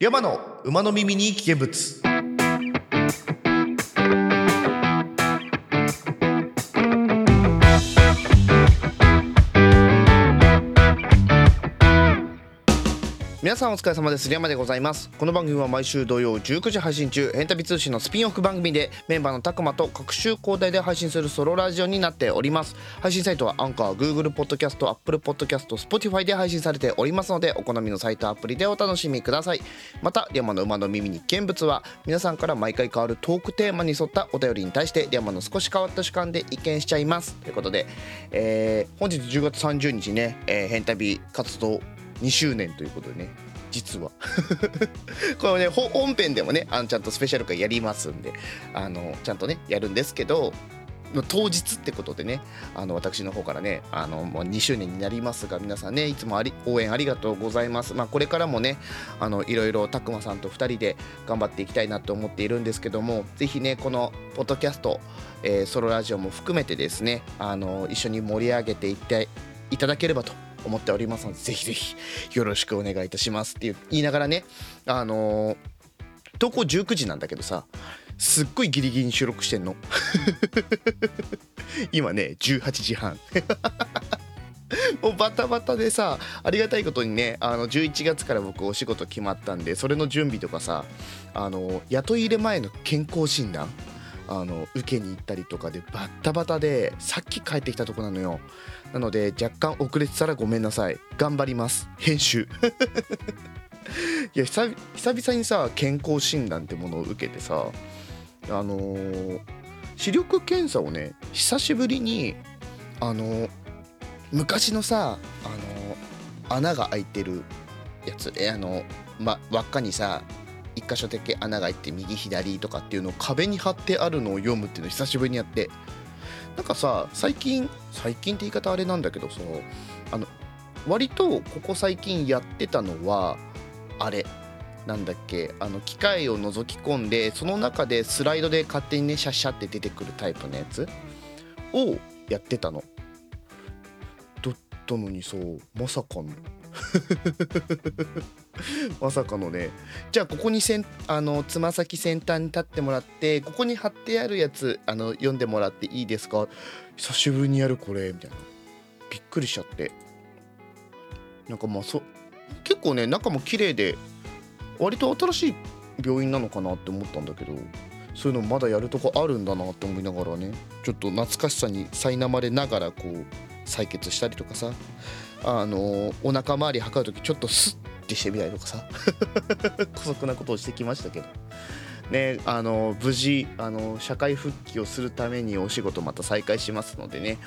山の馬の耳に危険物。皆さんお疲れ様です。山でございます。この番組は毎週土曜19時配信中ヘンタビ通信のスピンオフ番組でメンバーのたくまと各週交代で配信するソロラジオになっております。配信サイトはアンカー Google ポッドキャスト Apple ポッドキャスト Spotify で配信されておりますのでお好みのサイトアプリでお楽しみください。また山の馬の耳に見物は皆さんから毎回変わるトークテーマに沿ったお便りに対して山の少し変わった主観で意見しちゃいます。ということで、えー本日10月30日ね、えー、ヘンタビ活動2周年ということでね実は。これね本編でもねあのちゃんとスペシャル回やりますんであのちゃんとねやるんですけど当日ってことでねあの私の方からねあのもう2周年になりますが皆さんねいつもあり応援ありがとうございます。まあこれからもねあのいろいろたくまさんと2人で頑張っていきたいなと思っているんですけどもぜひねこのポッドキャスト、えーソロラジオも含めてですねあの一緒に盛り上げていっていただければと思っておりますのでぜひぜひよろしくお願いいたしますっていう言いながらねあのー投稿19時なんだけどさすっごいギリギリに収録してんの。今ね18時半。もうバタバタでさありがたいことにねあの11月から僕お仕事決まったんでそれの準備とかさあの雇い入れ前の健康診断あの受けに行ったりとかでバッタバタでさっき帰ってきたとこなのよ。なので若干遅れてたらごめんなさい。頑張ります。編集。いや久々にさ健康診断ってものを受けてさあのー視力検査をね久しぶりにあのー昔のさあのー穴が開いてるやつえあのま輪っかにさ箇所だけ穴が開いて右左とかっていうのを壁に貼ってあるのを読むっていうのを久しぶりにやってなんかさ最近最近って言い方あれなんだけどそのあの割とここ最近やってたのはあれなんだっけあの機械を覗き込んでその中でスライドで勝手にねシャッシャって出てくるタイプのやつをやってたの。だったのにそうまさかの まさかのね。じゃあここにせんあのつま先先端に立ってもらってここに貼ってあるやつあの読んでもらっていいですか？久しぶりにやるこれ。みたいな。びっくりしちゃって。なんかまあそ結構ね中も綺麗で割と新しい病院なのかなって思ったんだけどそういうのまだやるとこあるんだなって思いながらねちょっと懐かしさに苛まれながらこう採血したりとかさあのお腹周り測る時ちょっとスッてしてみたりとかさ。姑息なことをしてきましたけど。ねあの無事あの社会復帰をするためにお仕事また再開しますのでね。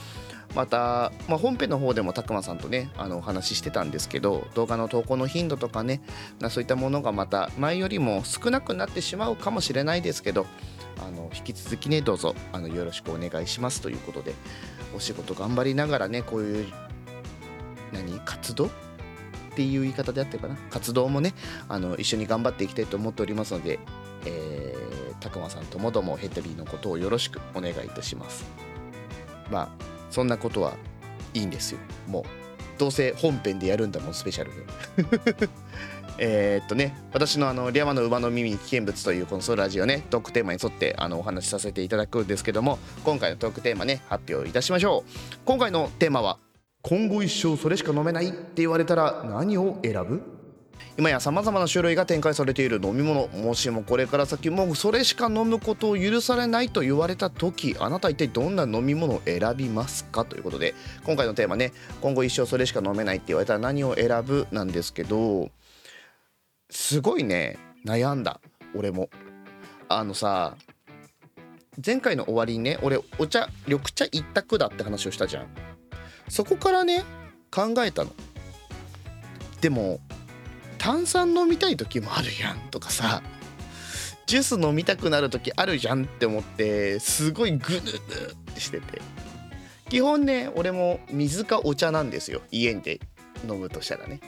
また、まあ、本編の方でもたくまさんとねあのお話ししてたんですけど動画の投稿の頻度とかねそういったものがまた前よりも少なくなってしまうかもしれないですけどあの引き続きねどうぞあのよろしくお願いしますということでお仕事頑張りながらねこういう何活動っていう言い方であってるかな。活動もねあの一緒に頑張っていきたいと思っておりますので、えー、たくまさんともどもヘッドビーのことをよろしくお願いいたします。まあそんなことはいいんですよ。もうどうせ本編でやるんだもんスペシャルで。えっとね私のあの「リャマの馬の耳に危険物」というこのソロラジオねトークテーマに沿ってあのお話しさせていただくんですけども今回のトークテーマね発表いたしましょう。今回のテーマは「今後一生それしか飲めない」って言われたら何を選ぶ？今やさまざまな種類が展開されている飲み物。もしもこれから先もそれしか飲むことを許されないと言われた時あなた一体どんな飲み物を選びますか？ということで今回のテーマね今後一生それしか飲めないって言われたら何を選ぶ？なんですけどすごいね悩んだ俺も。あのさ前回の終わりにね俺お茶緑茶一択だって話をしたじゃん。そこからね考えたの。でも炭酸飲みたい時もあるやんとかさジュース飲みたくなる時あるじゃんって思ってすごいグヌヌってしてて。基本ね俺も水かお茶なんですよ家で飲むとしたらね。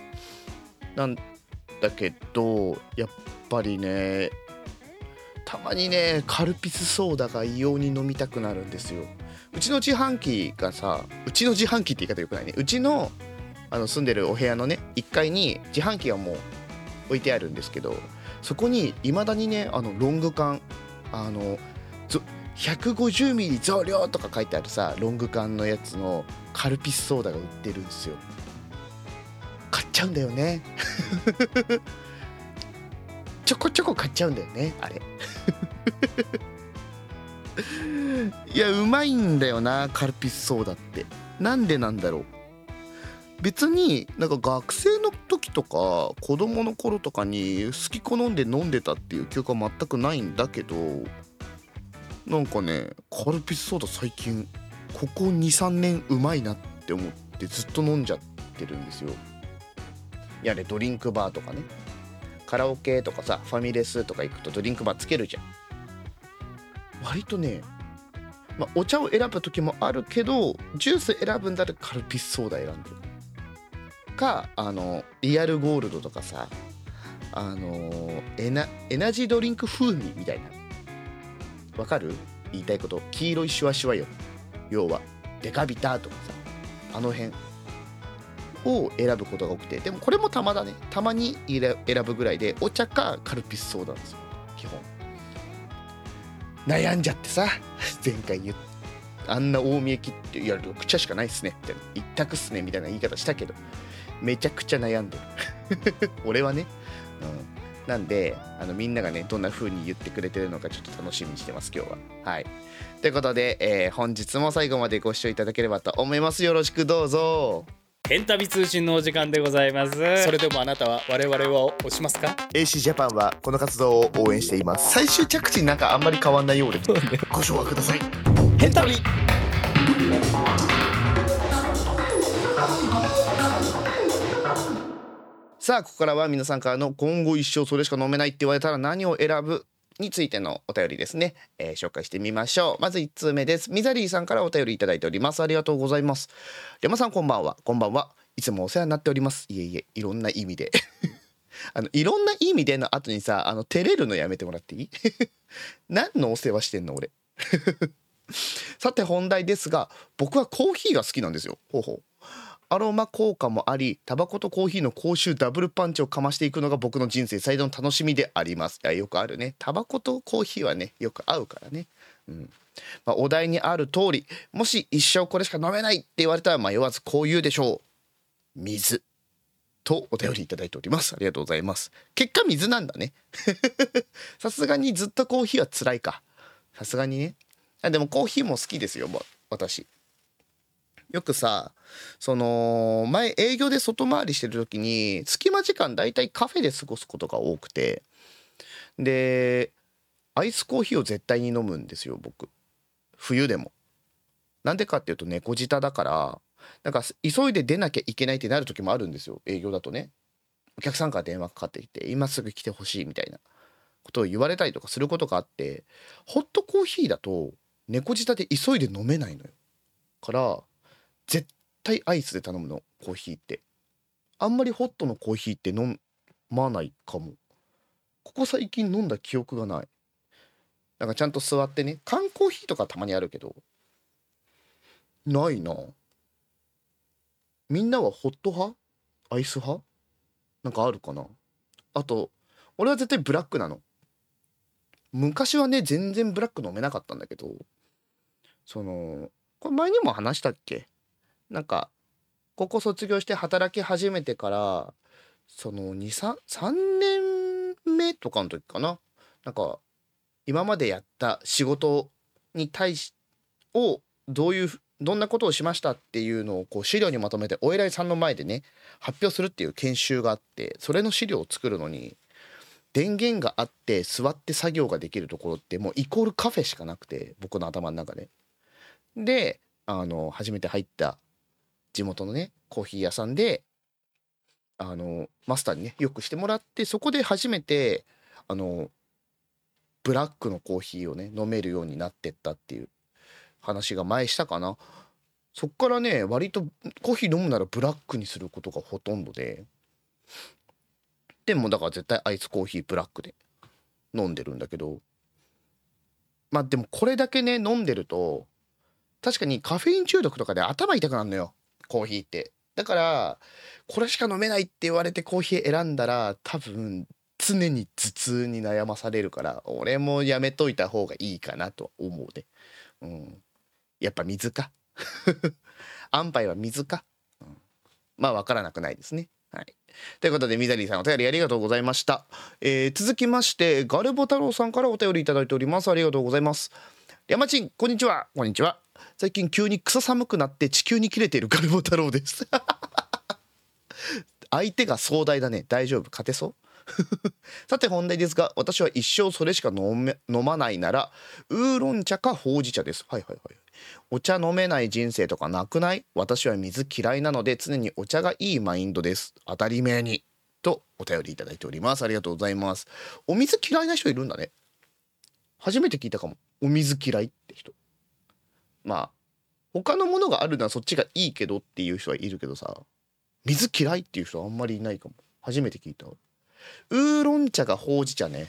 なんだけどやっぱりねたまにねカルピスソーダが異様に飲みたくなるんですよ。うちの自販機がさうちの自販機って言い方よくないね。うちのあの住んでるお部屋のね1階に自販機がもう置いてあるんですけどそこにいまだにねあのロング缶あの150ミリ増量とか書いてあるさロング缶のやつのカルピスソーダが売ってるんですよ。買っちゃうんだよね。ちょこちょこ買っちゃうんだよねあれ。いやうまいんだよなカルピスソーダって。なんでなんだろう。別になんか学生の時とか子供の頃とかに好き好んで飲んでたっていう記憶は全くないんだけどなんかねカルピスソーダ最近ここ23年うまいなって思ってずっと飲んじゃってるんですよ。いやれドリンクバーとかね。カラオケとかさファミレスとか行くとドリンクバーつけるじゃん。割とね、まあ、お茶を選ぶ時もあるけどジュース選ぶんだったらカルピスソーダ選んでる。かあのリアルゴールドとかさあのエナエナジードリンク風味みたいな。わかる？言いたいこと。黄色いシュワシュワよ。要はデカビタとかさあの辺。を選ぶことが多くて。でもこれもたまだね。たまに選ぶぐらいでお茶かカルピスソーダなんですよ。基本。悩んじゃってさ前回言っあんな大見え切っていや6茶しかないっすねみたいな一択っすねみたいな言い方したけどめちゃくちゃ悩んでる。俺はね、うん、なんであのみんながねどんな風に言ってくれてるのかちょっと楽しみにしてます今日は。はい。ということで、えー、本日も最後までご視聴いただければと思います。よろしくどうぞ。ヘンタビ通信のお時間でございます。それでもあなたは我々を押しますか？AC ジャパンはこの活動を応援しています。最終着地なんかあんまり変わんないようで。ご唱和ください。ヘンタビさあここからは皆さんからの今後一生それしか飲めないって言われたら何を選ぶについてのお便りですね、えー、紹介してみましょう。まず1通目です。ミザリーさんからお便りいただいております。ありがとうございます。山さんこんばんは。こんばんは。いつもお世話になっております。いえいえいろんな意味で。あのいろんな意味での後にさあの照れるのやめてもらっていい？何のお世話してんの俺？さて本題ですが僕はコーヒーが好きなんですよ。ほうほう。アロマ効果もありタバコとコーヒーの口臭ダブルパンチをかましていくのが僕の人生最大の楽しみであります。いやよくあるね。タバコとコーヒーはねよく合うからね。うん。まあ、お題にある通りもし一生これしか飲めないって言われたら迷わずこう言うでしょう。水。とお便りいただいております。ありがとうございます。結果水なんだね。さすがにずっとコーヒーは辛いか。さすがにね。あでもコーヒーも好きですよ私。よくさその前営業で外回りしてる時に隙間時間だいたいカフェで過ごすことが多くてでアイスコーヒーを絶対に飲むんですよ僕冬でも。なんでかっていうと猫舌だからなんか急いで出なきゃいけないってなる時もあるんですよ営業だとね。お客さんから電話かかってきて今すぐ来てほしいみたいなことを言われたりとかすることがあってホットコーヒーだと猫舌で急いで飲めないのよ。から絶対アイスで頼むのコーヒーって。あんまりホットのコーヒーって飲まないかも。ここ最近飲んだ記憶がない。なんかちゃんと座ってね。缶コーヒーとかたまにあるけどないな。みんなはホット派？アイス派？なんかあるかな。あと俺は絶対ブラックなの。昔はね全然ブラック飲めなかったんだけどそのこれ前にも話したっけ？なんか高校卒業して働き始めてからその23年目とかの時かな？なんか今までやった仕事に対しをどういうどんなことをしましたっていうのをこう資料にまとめてお偉いさんの前でね発表するっていう研修があってそれの資料を作るのに電源があって座って作業ができるところってもうイコールカフェしかなくて僕の頭の中で。であの初めて入った地元のねコーヒー屋さんであのマスターにねよくしてもらってそこで初めてあのブラックのコーヒーをね飲めるようになってったっていう話が前したかな。そっからね割とコーヒー飲むならブラックにすることがほとんどででもだから絶対アイスコーヒーブラックで飲んでるんだけどまあでもこれだけね飲んでると確かにカフェイン中毒とかで頭痛くなるのよ。コーヒーってだからこれしか飲めないって言われてコーヒー選んだら多分常に頭痛に悩まされるから俺もやめといた方がいいかなと思うねうんやっぱ水か？安牌は水か、うん、まあ分からなくないですねはいということで、みざりさんお便りありがとうございました。えー、続きまして、ガルボ太郎さんからお便りいただいております。ありがとうございます。山ちん、こんにちは。こんにちは。最近急に草寒くなって地球に切れているガルボ太郎です。相手が壮大だね。大丈夫。勝てそう？さて本題ですが私は一生それしか飲め飲まないならウーロン茶かほうじ茶です。はいはいはい。お茶飲めない人生とかなくない？私は水嫌いなので常にお茶がいいマインドです。当たり前に。とお便りいただいております。ありがとうございます。お水嫌いな人いるんだね。初めて聞いたかも。お水嫌いって人。まあ他のものがあるのはそっちがいいけどっていう人はいるけどさ水嫌いっていう人はあんまりいないかも。初めて聞いたウーロン茶がほうじ茶ね。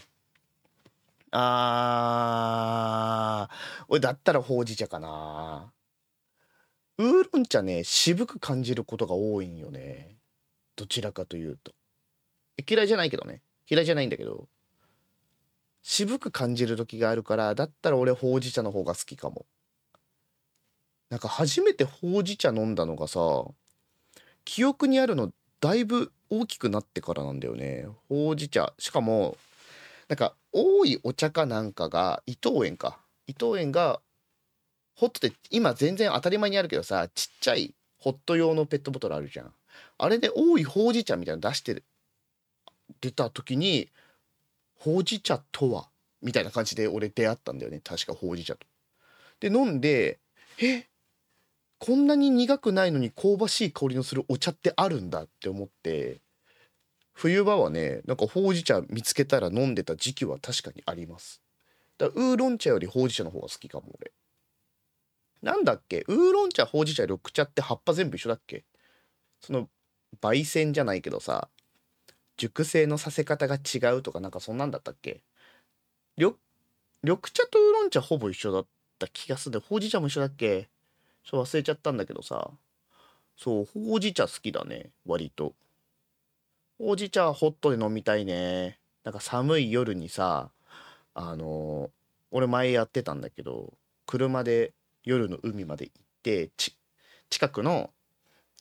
あー。俺だったらほうじ茶かな。ウーロン茶ね渋く感じることが多いんよね。どちらかというと。嫌いじゃないけどね。嫌いじゃないんだけど。渋く感じる時があるからだったら俺ほうじ茶の方が好きかも。なんか初めてほうじ茶飲んだのがさ記憶にあるのだいぶ大きくなってからなんだよね。ほうじ茶。しかもなんか多いお茶かなんかが伊藤園か。伊藤園がホットで今全然当たり前にあるけどさちっちゃいホット用のペットボトルあるじゃん。あれで多いほうじ茶みたいなの出してる。出た時にほうじ茶とは？みたいな感じで俺出会ったんだよね。確かほうじ茶と。で飲んでえ？こんなに苦くないのに香ばしい香りのするお茶ってあるんだって思って冬場はねなんかほうじ茶見つけたら飲んでた時期は確かにあります。だからウーロン茶よりほうじ茶の方が好きかも俺。なんだっけ？ウーロン茶ほうじ茶緑茶って葉っぱ全部一緒だっけ？その焙煎じゃないけどさ熟成のさせ方が違うとかなんかそんなんだったっけ？緑緑茶とウーロン茶ほぼ一緒だった気がする。でほうじ茶も一緒だっけ？ちょっと忘れちゃったんだけどさ。そうほうじ茶好きだね割と。ほうじ茶はホットで飲みたいね。なんか寒い夜にさあの俺前やってたんだけど車で夜の海まで行って近くの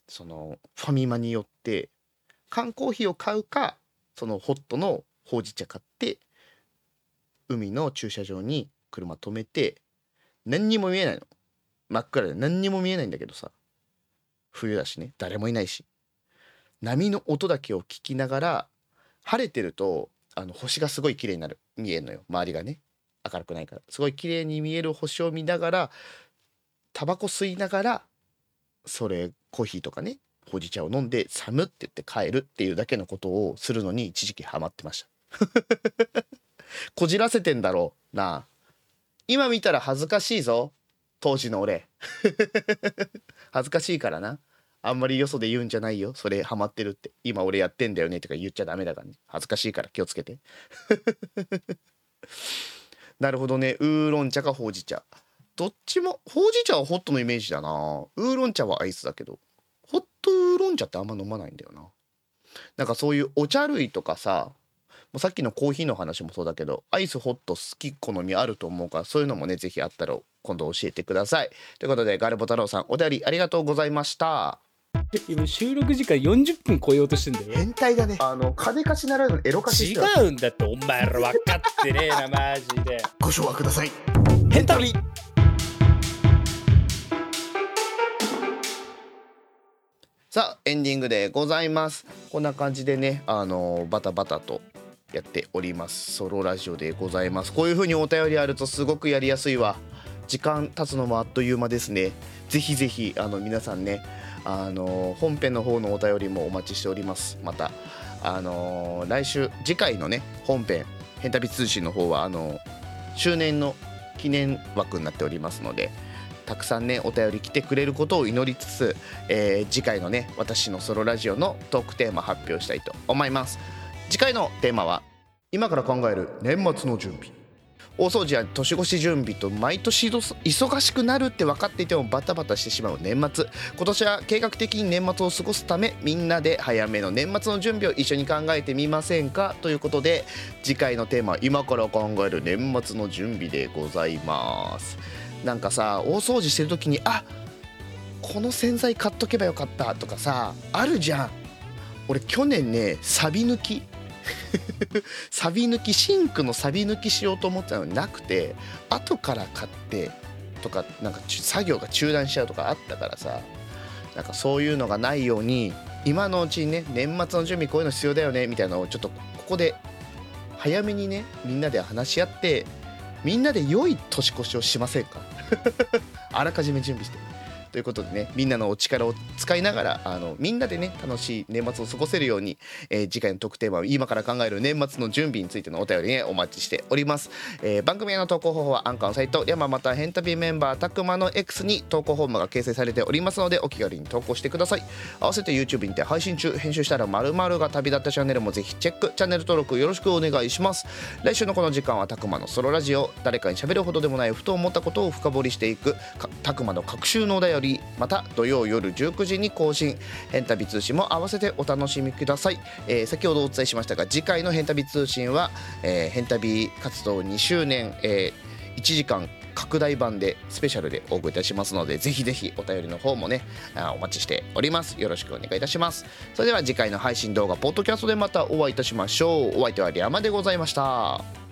そのファミマに寄って缶コーヒーを買うかそのホットのほうじ茶買って海の駐車場に車止めて何にも見えないの。真っ暗で何にも見えないんだけどさ。冬だしね。誰もいないし。波の音だけを聞きながら晴れてるとあの星がすごい綺麗になる。見えるのよ。周りがね。明るくないから。すごい綺麗に見える星を見ながらタバコ吸いながらそれコーヒーとかね。ほうじ茶を飲んで寒って言って帰るっていうだけのことをするのに一時期ハマってました。こじらせてんだろう。な今見たら恥ずかしいぞ。当時の俺。恥ずかしいからな。あんまりよそで言うんじゃないよ。それハマってるって。今俺やってんだよね。とか言っちゃダメだからね。恥ずかしいから気をつけて。なるほどね。ウーロン茶かほうじ茶。どっちもほうじ茶はホットのイメージだな。ウーロン茶はアイスだけど。ホットウーロン茶ってあんま飲まないんだよな。なんかそういうお茶類とかさうさっきのコーヒーの話もそうだけどアイスホット好き好みあると思うからそういうのもね是非あったら今度教えてください。ということでガルボ太郎さんお便りありがとうございました。今収録時間40分超えようとしてんだよ。変態だね。あの金貸しならぬエロ貸し違うんだってお前ら分かってねえなマジで。ご唱和ください。変態さあエンディングでございます。こんな感じでねあのバタバタとやっております。ソロラジオでございます。こういう風にお便りあるとすごくやりやすいわ。時間経つのもあっという間ですね。ぜひぜひあの皆さんねあの本編の方のお便りもお待ちしております。またあの来週次回のね本編「変旅通信」の方はあの周年の記念枠になっておりますのでたくさんねお便り来てくれることを祈りつつ、えー、次回のね私のソロラジオのトークテーマ発表したいと思います。次回のテーマは今から考える年末の準備。大掃除や年越し準備と毎年忙しくなるって分かっていてもバタバタしてしまう年末。今年は計画的に年末を過ごすためみんなで早めの年末の準備を一緒に考えてみませんか？ということで次回のテーマは今から考える年末の準備でございます。なんかさ大掃除してる時にあこの洗剤買っとけばよかったとかさあるじゃん。俺去年ねサビ抜き サビ抜きシンクのサビ抜きしようと思ったのになくて後から買ってとかなんか作業が中断しちゃうとかあったからさなんかそういうのがないように今のうちにね年末の準備こういうの必要だよねみたいなのをちょっとここで早めにねみんなで話し合ってみんなで良い年越しをしませんか？あらかじめ準備して。ということでねみんなのお力を使いながらあのみんなでね楽しい年末を過ごせるように、えー、次回の特テーマは今から考える年末の準備についてのお便りねお待ちしております、えー、番組への投稿方法はアンカーのサイト山またヘンタビメンバーたくまの X に投稿フォームが掲載されておりますのでお気軽に投稿してください。合わせて YouTube にて配信中編集したら〇〇が旅立ったチャンネルもぜひチェック。チャンネル登録よろしくお願いします。来週のこの時間はたくまのソロラジオ。誰かに喋るほどでもないふと思ったことを深掘りしていくたくまの各週のお便り。また土曜夜19時に更新。変旅通信も合わせてお楽しみください、えー、先ほどお伝えしましたが次回の変旅通信は、えー、変旅活動2周年、えー、1時間拡大版でスペシャルでお送りいたしますのでぜひぜひお便りの方もねお待ちしております。よろしくお願いいたします。それでは次回の配信動画ポッドキャストでまたお会いいたしましょう。お相手はリアマでございました。